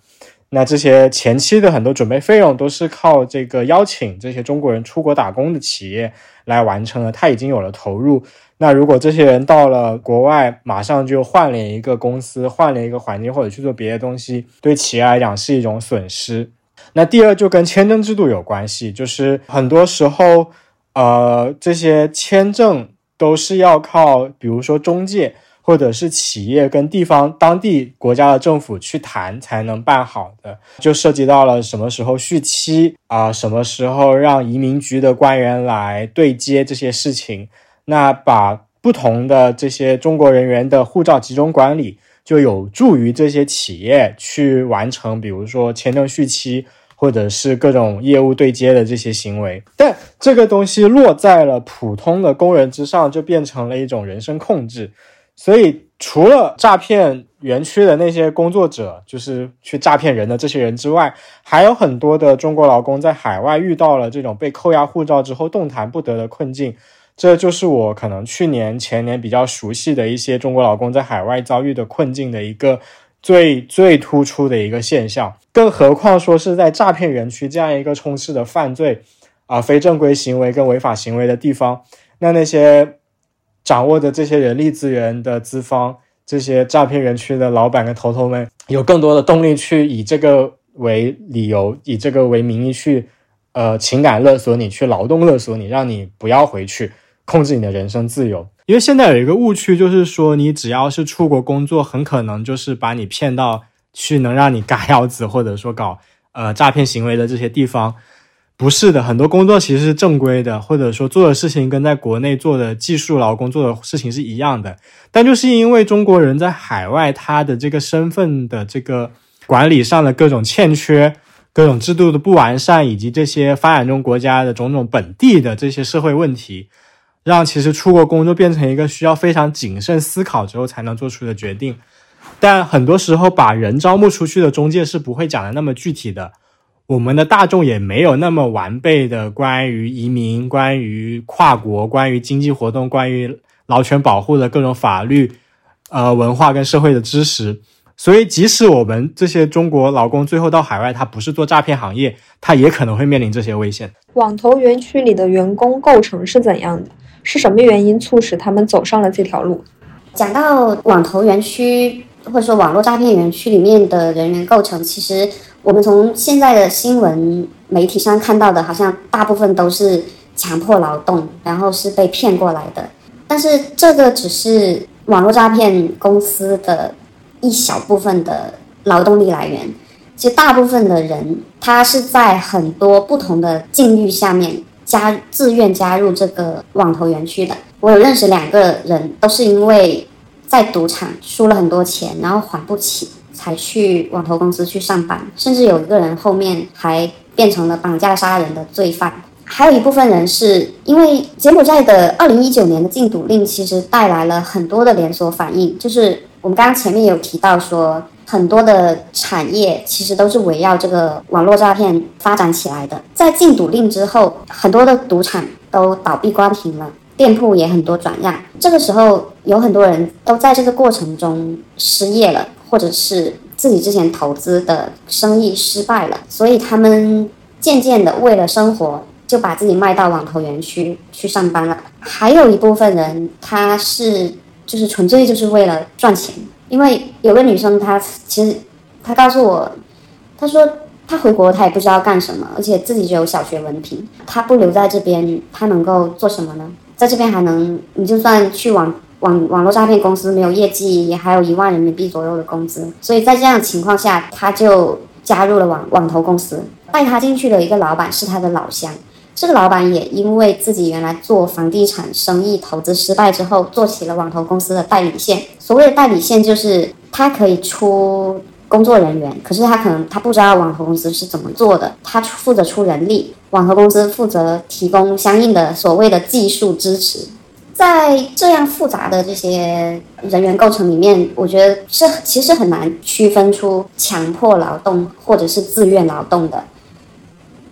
那这些前期的很多准备费用都是靠这个邀请这些中国人出国打工的企业来完成的，他已经有了投入。那如果这些人到了国外，马上就换了一个公司，换了一个环境，或者去做别的东西，对企业来讲是一种损失。那第二就跟签证制度有关系，就是很多时候，呃，这些签证都是要靠，比如说中介或者是企业跟地方当地国家的政府去谈才能办好的，就涉及到了什么时候续期啊，什么时候让移民局的官员来对接这些事情。那把不同的这些中国人员的护照集中管理，就有助于这些企业去完成，比如说签证续期，或者是各种业务对接的这些行为。但这个东西落在了普通的工人之上，就变成了一种人身控制。所以，除了诈骗园区的那些工作者，就是去诈骗人的这些人之外，还有很多的中国劳工在海外遇到了这种被扣押护照之后动弹不得的困境。这就是我可能去年前年比较熟悉的一些中国劳工在海外遭遇的困境的一个最最突出的一个现象，更何况说是在诈骗园区这样一个充斥的犯罪啊、非正规行为跟违法行为的地方，那那些掌握的这些人力资源的资方，这些诈骗园区的老板跟头头们，有更多的动力去以这个为理由，以这个为名义去呃情感勒索你，去劳动勒索你，让你不要回去。控制你的人身自由，因为现在有一个误区，就是说你只要是出国工作，很可能就是把你骗到去能让你嘎腰子，或者说搞呃诈骗行为的这些地方，不是的，很多工作其实是正规的，或者说做的事情跟在国内做的技术劳工做的事情是一样的，但就是因为中国人在海外他的这个身份的这个管理上的各种欠缺，各种制度的不完善，以及这些发展中国家的种种本地的这些社会问题。让其实出国工作变成一个需要非常谨慎思考之后才能做出的决定，但很多时候把人招募出去的中介是不会讲的那么具体的，我们的大众也没有那么完备的关于移民、关于跨国、关于经济活动、关于劳权保护的各种法律、呃文化跟社会的知识，所以即使我们这些中国劳工最后到海外，他不是做诈骗行业，他也可能会面临这些危险。网投园区里的员工构成是怎样的？是什么原因促使他们走上了这条路？讲到网投园区或者说网络诈骗园区里面的人员构成，其实我们从现在的新闻媒体上看到的，好像大部分都是强迫劳动，然后是被骗过来的。但是这个只是网络诈骗公司的一小部分的劳动力来源，其实大部分的人他是在很多不同的境遇下面。加自愿加入这个网投园区的，我有认识两个人，都是因为在赌场输了很多钱，然后还不起，才去网投公司去上班。甚至有一个人后面还变成了绑架杀人的罪犯。还有一部分人是因为柬埔寨的二零一九年的禁赌令，其实带来了很多的连锁反应，就是我们刚刚前面有提到说。很多的产业其实都是围绕这个网络诈骗发展起来的。在禁赌令之后，很多的赌场都倒闭关停了，店铺也很多转让。这个时候，有很多人都在这个过程中失业了，或者是自己之前投资的生意失败了，所以他们渐渐的为了生活，就把自己卖到网投园区去上班了。还有一部分人，他是就是纯粹就是为了赚钱。因为有个女生，她其实她告诉我，她说她回国她也不知道干什么，而且自己只有小学文凭，她不留在这边，她能够做什么呢？在这边还能，你就算去网网网络诈骗公司没有业绩，也还有一万人民币左右的工资。所以在这样的情况下，他就加入了网网投公司。带他进去的一个老板是他的老乡。这个老板也因为自己原来做房地产生意投资失败之后，做起了网投公司的代理线。所谓的代理线，就是他可以出工作人员，可是他可能他不知道网投公司是怎么做的，他负责出人力，网投公司负责提供相应的所谓的技术支持。在这样复杂的这些人员构成里面，我觉得是其实很难区分出强迫劳动或者是自愿劳动的，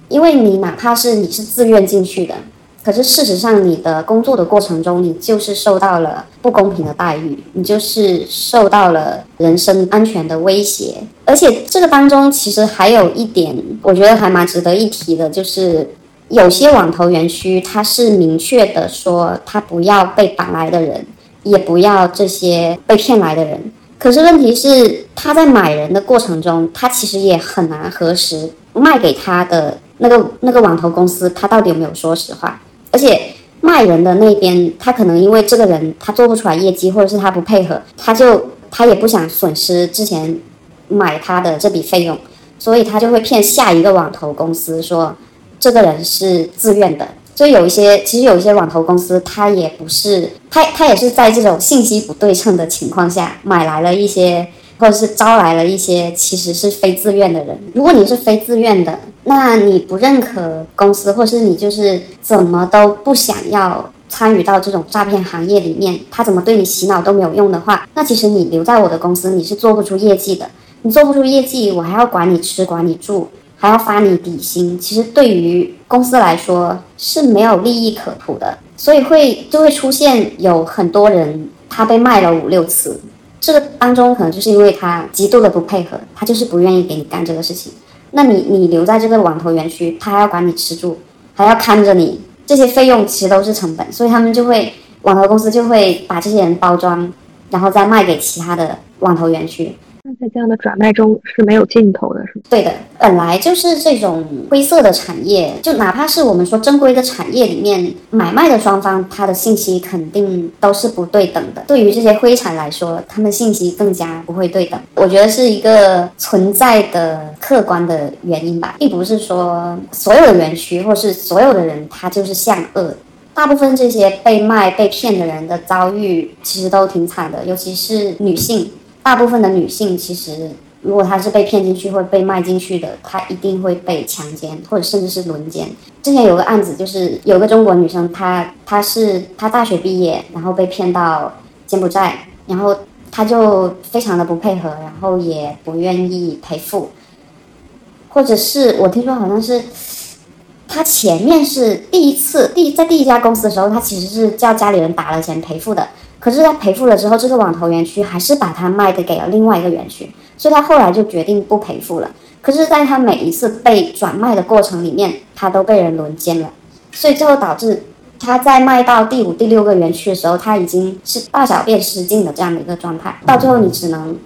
因为你哪怕是你是自愿进去的，可是事实上你的工作的过程中，你就是受到了不公平的待遇，你就是受到了人身安全的威胁，而且这个当中其实还有一点，我觉得还蛮值得一提的，就是有些网投园区它是明确的说，他不要被绑来的人，也不要这些被骗来的人。可是问题是，他在买人的过程中，他其实也很难核实卖给他的那个那个网投公司，他到底有没有说实话。而且卖人的那边，他可能因为这个人他做不出来业绩，或者是他不配合，他就他也不想损失之前买他的这笔费用，所以他就会骗下一个网投公司说这个人是自愿的。所以有一些其实有一些网投公司，他也不是他他也是在这种信息不对称的情况下买来了一些，或者是招来了一些其实是非自愿的人。如果你是非自愿的，那你不认可公司，或是你就是怎么都不想要参与到这种诈骗行业里面，他怎么对你洗脑都没有用的话，那其实你留在我的公司，你是做不出业绩的。你做不出业绩，我还要管你吃，管你住。还要发你底薪，其实对于公司来说是没有利益可图的，所以会就会出现有很多人他被卖了五六次，这个当中可能就是因为他极度的不配合，他就是不愿意给你干这个事情。那你你留在这个网投园区，他还要管你吃住，还要看着你，这些费用其实都是成本，所以他们就会网投公司就会把这些人包装，然后再卖给其他的网投园区。那在这样的转卖中是没有尽头的，是吗？对的，本来就是这种灰色的产业，就哪怕是我们说正规的产业里面，买卖的双方他的信息肯定都是不对等的。对于这些灰产来说，他们信息更加不会对等。我觉得是一个存在的客观的原因吧，并不是说所有的园区或是所有的人他就是向恶。大部分这些被卖被骗的人的遭遇其实都挺惨的，尤其是女性。大部分的女性其实，如果她是被骗进去或被卖进去的，她一定会被强奸或者甚至是轮奸。之前有个案子，就是有个中国女生，她她是她大学毕业，然后被骗到柬埔寨，然后她就非常的不配合，然后也不愿意赔付，或者是我听说好像是，她前面是第一次第在第一家公司的时候，她其实是叫家里人打了钱赔付的。可是他赔付了之后，这个网投园区还是把它卖的给了另外一个园区，所以他后来就决定不赔付了。可是，在他每一次被转卖的过程里面，他都被人轮奸了，所以最后导致他在卖到第五、第六个园区的时候，他已经是大小便失禁的这样的一个状态。到最后，你只能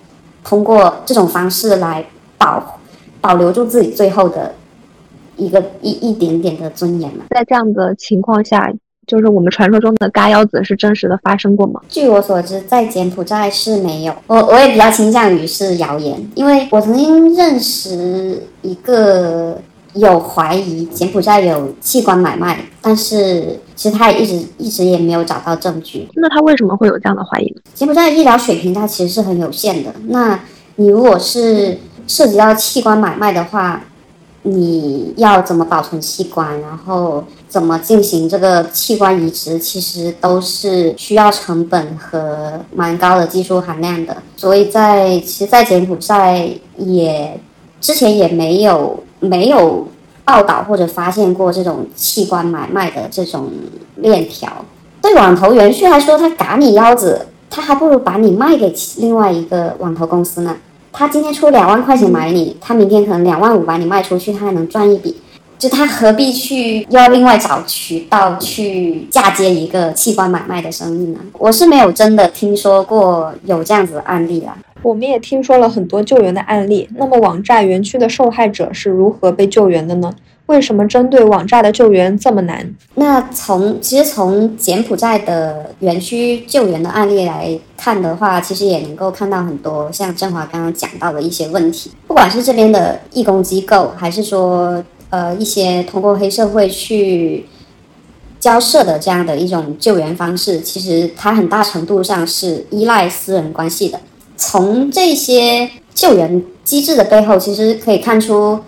通过这种方式来保保留住自己最后的一个一一点点的尊严了。在这样的情况下。就是我们传说中的嘎腰子是真实的发生过吗？据我所知，在柬埔寨是没有。我我也比较倾向于是谣言，因为我曾经认识一个有怀疑柬埔寨有器官买卖，但是其实他也一直一直也没有找到证据。那他为什么会有这样的怀疑呢？柬埔寨医疗水平它其实是很有限的。那你如果是涉及到器官买卖的话，你要怎么保存器官，然后怎么进行这个器官移植，其实都是需要成本和蛮高的技术含量的。所以在其实，在柬埔寨也之前也没有没有报道或者发现过这种器官买卖的这种链条。对网投园区来说，他嘎你腰子，他还不如把你卖给另外一个网投公司呢。他今天出两万块钱买你，他明天可能两万五把你卖出去，他还能赚一笔。就他何必去要另外找渠道去嫁接一个器官买卖的生意呢？我是没有真的听说过有这样子的案例啦。我们也听说了很多救援的案例。那么网诈园区的受害者是如何被救援的呢？为什么针对网诈的救援这么难？那从其实从柬埔寨的园区救援的案例来看的话，其实也能够看到很多像振华刚刚讲到的一些问题。不管是这边的义工机构，还是说呃一些通过黑社会去交涉的这样的一种救援方式，其实它很大程度上是依赖私人关系的。从这些救援机制的背后，其实可以看出。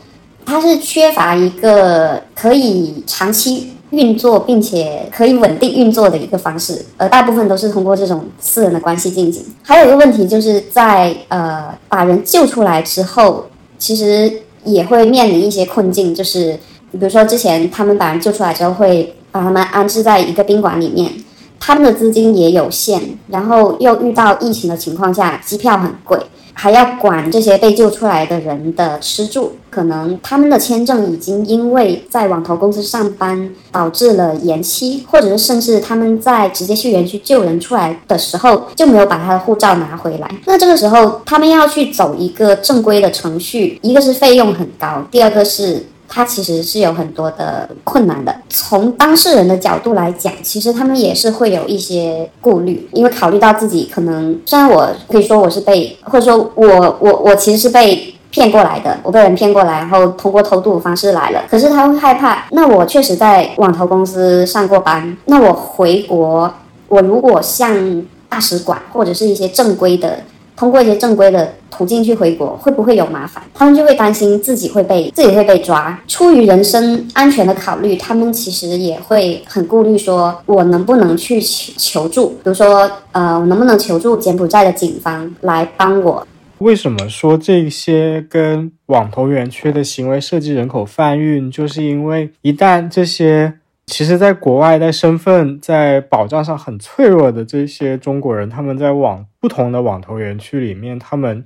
它是缺乏一个可以长期运作并且可以稳定运作的一个方式，而大部分都是通过这种私人的关系进行。还有一个问题就是在呃把人救出来之后，其实也会面临一些困境，就是比如说之前他们把人救出来之后，会把他们安置在一个宾馆里面，他们的资金也有限，然后又遇到疫情的情况下，机票很贵。还要管这些被救出来的人的吃住，可能他们的签证已经因为在网投公司上班导致了延期，或者是甚至他们在直接去园区救人出来的时候就没有把他的护照拿回来。那这个时候他们要去走一个正规的程序，一个是费用很高，第二个是。他其实是有很多的困难的。从当事人的角度来讲，其实他们也是会有一些顾虑，因为考虑到自己可能，虽然我可以说我是被，或者说我我我其实是被骗过来的，我被人骗过来，然后通过偷渡方式来了。可是他会害怕，那我确实在网投公司上过班，那我回国，我如果向大使馆或者是一些正规的。通过一些正规的途径去回国，会不会有麻烦？他们就会担心自己会被自己会被抓。出于人身安全的考虑，他们其实也会很顾虑，说我能不能去求求助？比如说，呃，我能不能求助柬埔寨的警方来帮我？为什么说这些跟网投园区的行为涉及人口贩运？就是因为一旦这些。其实，在国外，在身份在保障上很脆弱的这些中国人，他们在网不同的网投园区里面，他们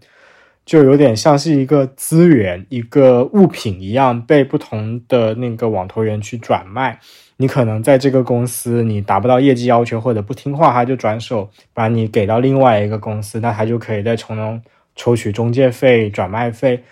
就有点像是一个资源、一个物品一样，被不同的那个网投园区转卖。你可能在这个公司，你达不到业绩要求或者不听话，他就转手把你给到另外一个公司，那他就可以在从中抽取中介费、转卖费。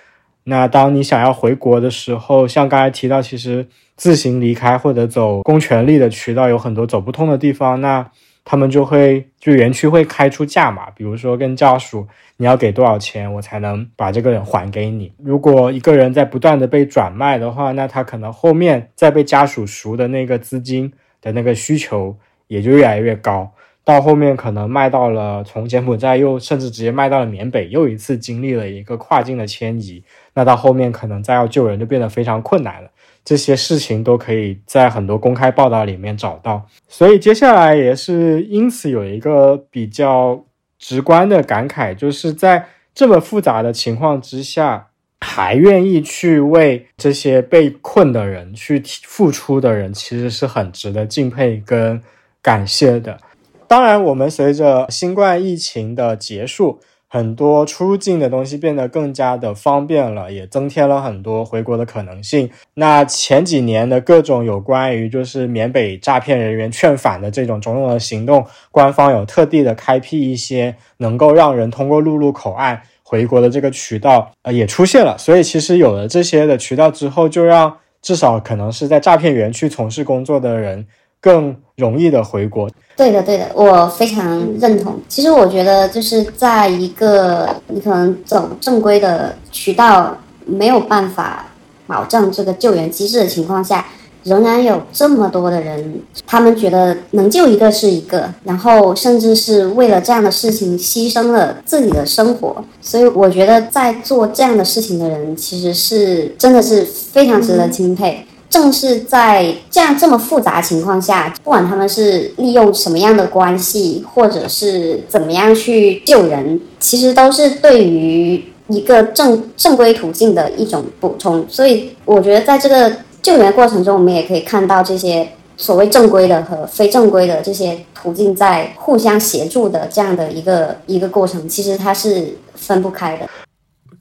那当你想要回国的时候，像刚才提到，其实。自行离开或者走公权力的渠道有很多走不通的地方，那他们就会就园区会开出价码，比如说跟家属你要给多少钱，我才能把这个人还给你。如果一个人在不断的被转卖的话，那他可能后面再被家属赎的那个资金的那个需求也就越来越高，到后面可能卖到了从柬埔寨又甚至直接卖到了缅北，又一次经历了一个跨境的迁移，那到后面可能再要救人就变得非常困难了。这些事情都可以在很多公开报道里面找到，所以接下来也是因此有一个比较直观的感慨，就是在这么复杂的情况之下，还愿意去为这些被困的人去付出的人，其实是很值得敬佩跟感谢的。当然，我们随着新冠疫情的结束。很多出境的东西变得更加的方便了，也增添了很多回国的可能性。那前几年的各种有关于就是缅北诈骗人员劝返的这种种种的行动，官方有特地的开辟一些能够让人通过陆路口岸回国的这个渠道，呃，也出现了。所以其实有了这些的渠道之后，就让至少可能是在诈骗园区从事工作的人。更容易的回国，对的，对的，我非常认同。其实我觉得，就是在一个你可能走正规的渠道没有办法保障这个救援机制的情况下，仍然有这么多的人，他们觉得能救一个是一个，然后甚至是为了这样的事情牺牲了自己的生活。所以我觉得，在做这样的事情的人，其实是真的是非常值得钦佩。正是在这样这么复杂情况下，不管他们是利用什么样的关系，或者是怎么样去救人，其实都是对于一个正正规途径的一种补充。所以，我觉得在这个救援过程中，我们也可以看到这些所谓正规的和非正规的这些途径在互相协助的这样的一个一个过程，其实它是分不开的。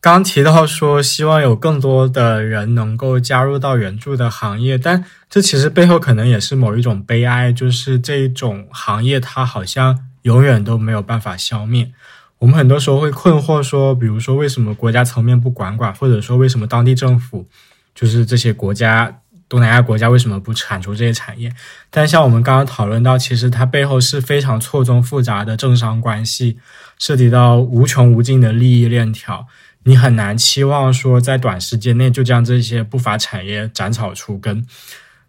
刚提到说，希望有更多的人能够加入到援助的行业，但这其实背后可能也是某一种悲哀，就是这一种行业它好像永远都没有办法消灭。我们很多时候会困惑说，比如说为什么国家层面不管管，或者说为什么当地政府，就是这些国家东南亚国家为什么不铲除这些产业？但像我们刚刚讨论到，其实它背后是非常错综复杂的政商关系，涉及到无穷无尽的利益链条。你很难期望说在短时间内就将这些不法产业斩草除根，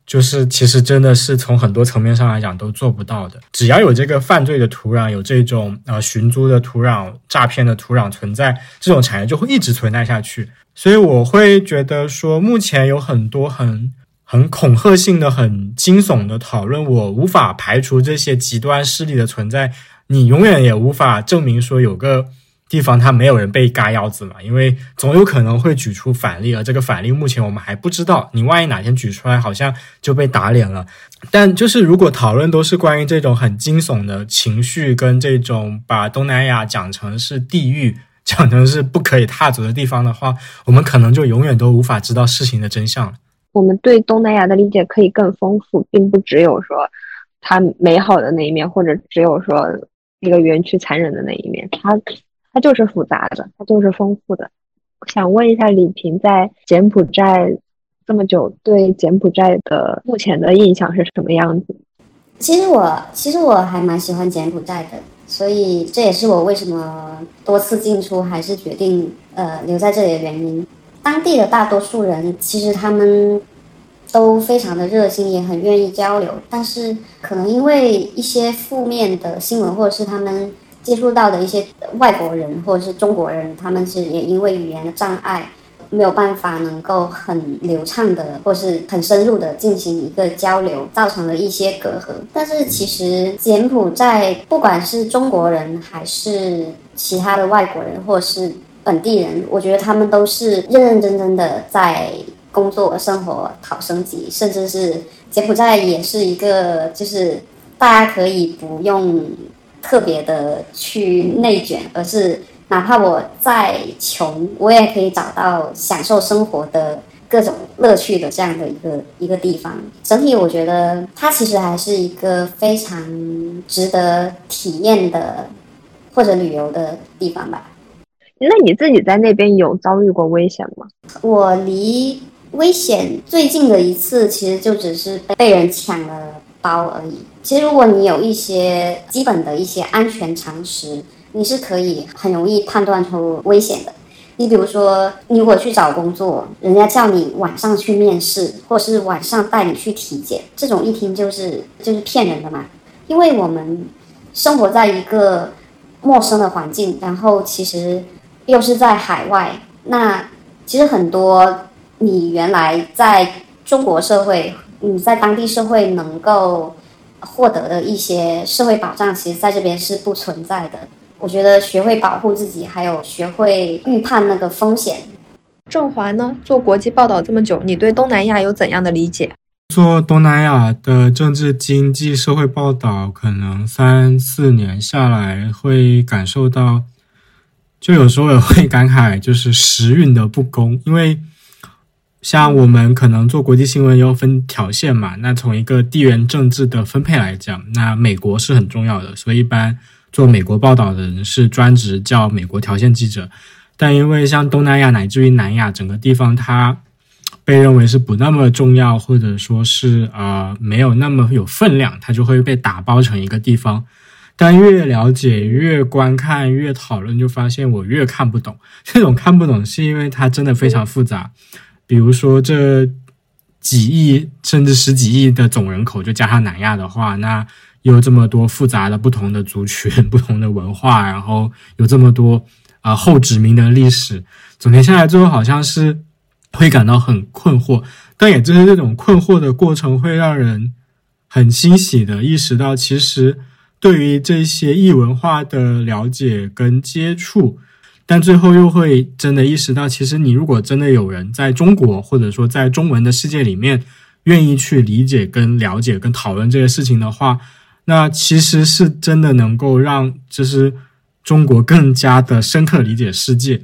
就是其实真的是从很多层面上来讲都做不到的。只要有这个犯罪的土壤，有这种呃寻租的土壤、诈骗的土壤存在，这种产业就会一直存在下去。所以我会觉得说，目前有很多很。很恐吓性的、很惊悚的讨论，我无法排除这些极端势力的存在。你永远也无法证明说有个地方它没有人被嘎腰子嘛，因为总有可能会举出反例，而这个反例目前我们还不知道。你万一哪天举出来，好像就被打脸了。但就是如果讨论都是关于这种很惊悚的情绪，跟这种把东南亚讲成是地狱。讲成是不可以踏足的地方的话，我们可能就永远都无法知道事情的真相了。我们对东南亚的理解可以更丰富，并不只有说它美好的那一面，或者只有说一个园区残忍的那一面。它它就是复杂的，它就是丰富的。想问一下李平，在柬埔寨这么久，对柬埔寨的目前的印象是什么样子？其实我其实我还蛮喜欢柬埔寨的。所以这也是我为什么多次进出还是决定呃留在这里的原因。当地的大多数人其实他们都非常的热心，也很愿意交流。但是可能因为一些负面的新闻，或者是他们接触到的一些外国人或者是中国人，他们是也因为语言的障碍。没有办法能够很流畅的或是很深入的进行一个交流，造成了一些隔阂。但是其实柬埔寨不管是中国人还是其他的外国人或是本地人，我觉得他们都是认认真真的在工作、生活、讨升级，甚至是柬埔寨也是一个就是大家可以不用特别的去内卷，而是。哪怕我再穷，我也可以找到享受生活的各种乐趣的这样的一个一个地方。整体我觉得它其实还是一个非常值得体验的或者旅游的地方吧。那你自己在那边有遭遇过危险吗？我离危险最近的一次，其实就只是被人抢了包而已。其实如果你有一些基本的一些安全常识。你是可以很容易判断出危险的。你比如说，你如果去找工作，人家叫你晚上去面试，或是晚上带你去体检，这种一听就是就是骗人的嘛。因为我们生活在一个陌生的环境，然后其实又是在海外，那其实很多你原来在中国社会，你在当地社会能够获得的一些社会保障，其实在这边是不存在的。我觉得学会保护自己，还有学会预判那个风险。郑华呢？做国际报道这么久，你对东南亚有怎样的理解？做东南亚的政治、经济、社会报道，可能三四年下来，会感受到，就有时候也会感慨，就是时运的不公。因为像我们可能做国际新闻要分条线嘛，那从一个地缘政治的分配来讲，那美国是很重要的，所以一般。做美国报道的人是专职叫美国条线记者，但因为像东南亚乃至于南亚整个地方，它被认为是不那么重要，或者说是呃没有那么有分量，它就会被打包成一个地方。但越了解、越观看、越讨论，就发现我越看不懂。这种看不懂是因为它真的非常复杂。比如说这几亿甚至十几亿的总人口，就加上南亚的话，那。有这么多复杂的不同的族群、不同的文化，然后有这么多啊后殖民的历史，总结下来之后，好像是会感到很困惑。但也正是这种困惑的过程，会让人很欣喜的意识到，其实对于这些异文化的了解跟接触，但最后又会真的意识到，其实你如果真的有人在中国，或者说在中文的世界里面，愿意去理解、跟了解、跟讨论这些事情的话。那其实是真的能够让就是中国更加的深刻理解世界，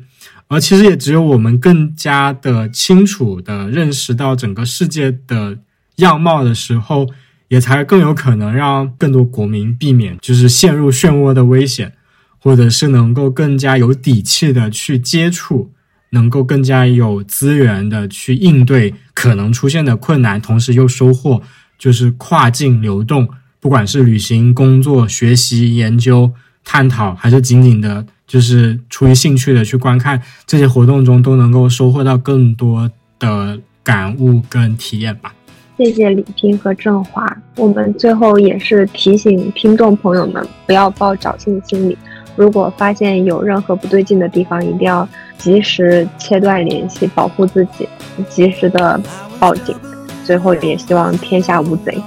而其实也只有我们更加的清楚的认识到整个世界的样貌的时候，也才更有可能让更多国民避免就是陷入漩涡的危险，或者是能够更加有底气的去接触，能够更加有资源的去应对可能出现的困难，同时又收获就是跨境流动。不管是旅行、工作、学习、研究、探讨，还是仅仅的，就是出于兴趣的去观看这些活动中，都能够收获到更多的感悟跟体验吧。谢谢李平和郑华。我们最后也是提醒听众朋友们，不要抱侥幸心理。如果发现有任何不对劲的地方，一定要及时切断联系，保护自己，及时的报警。最后也希望天下无贼。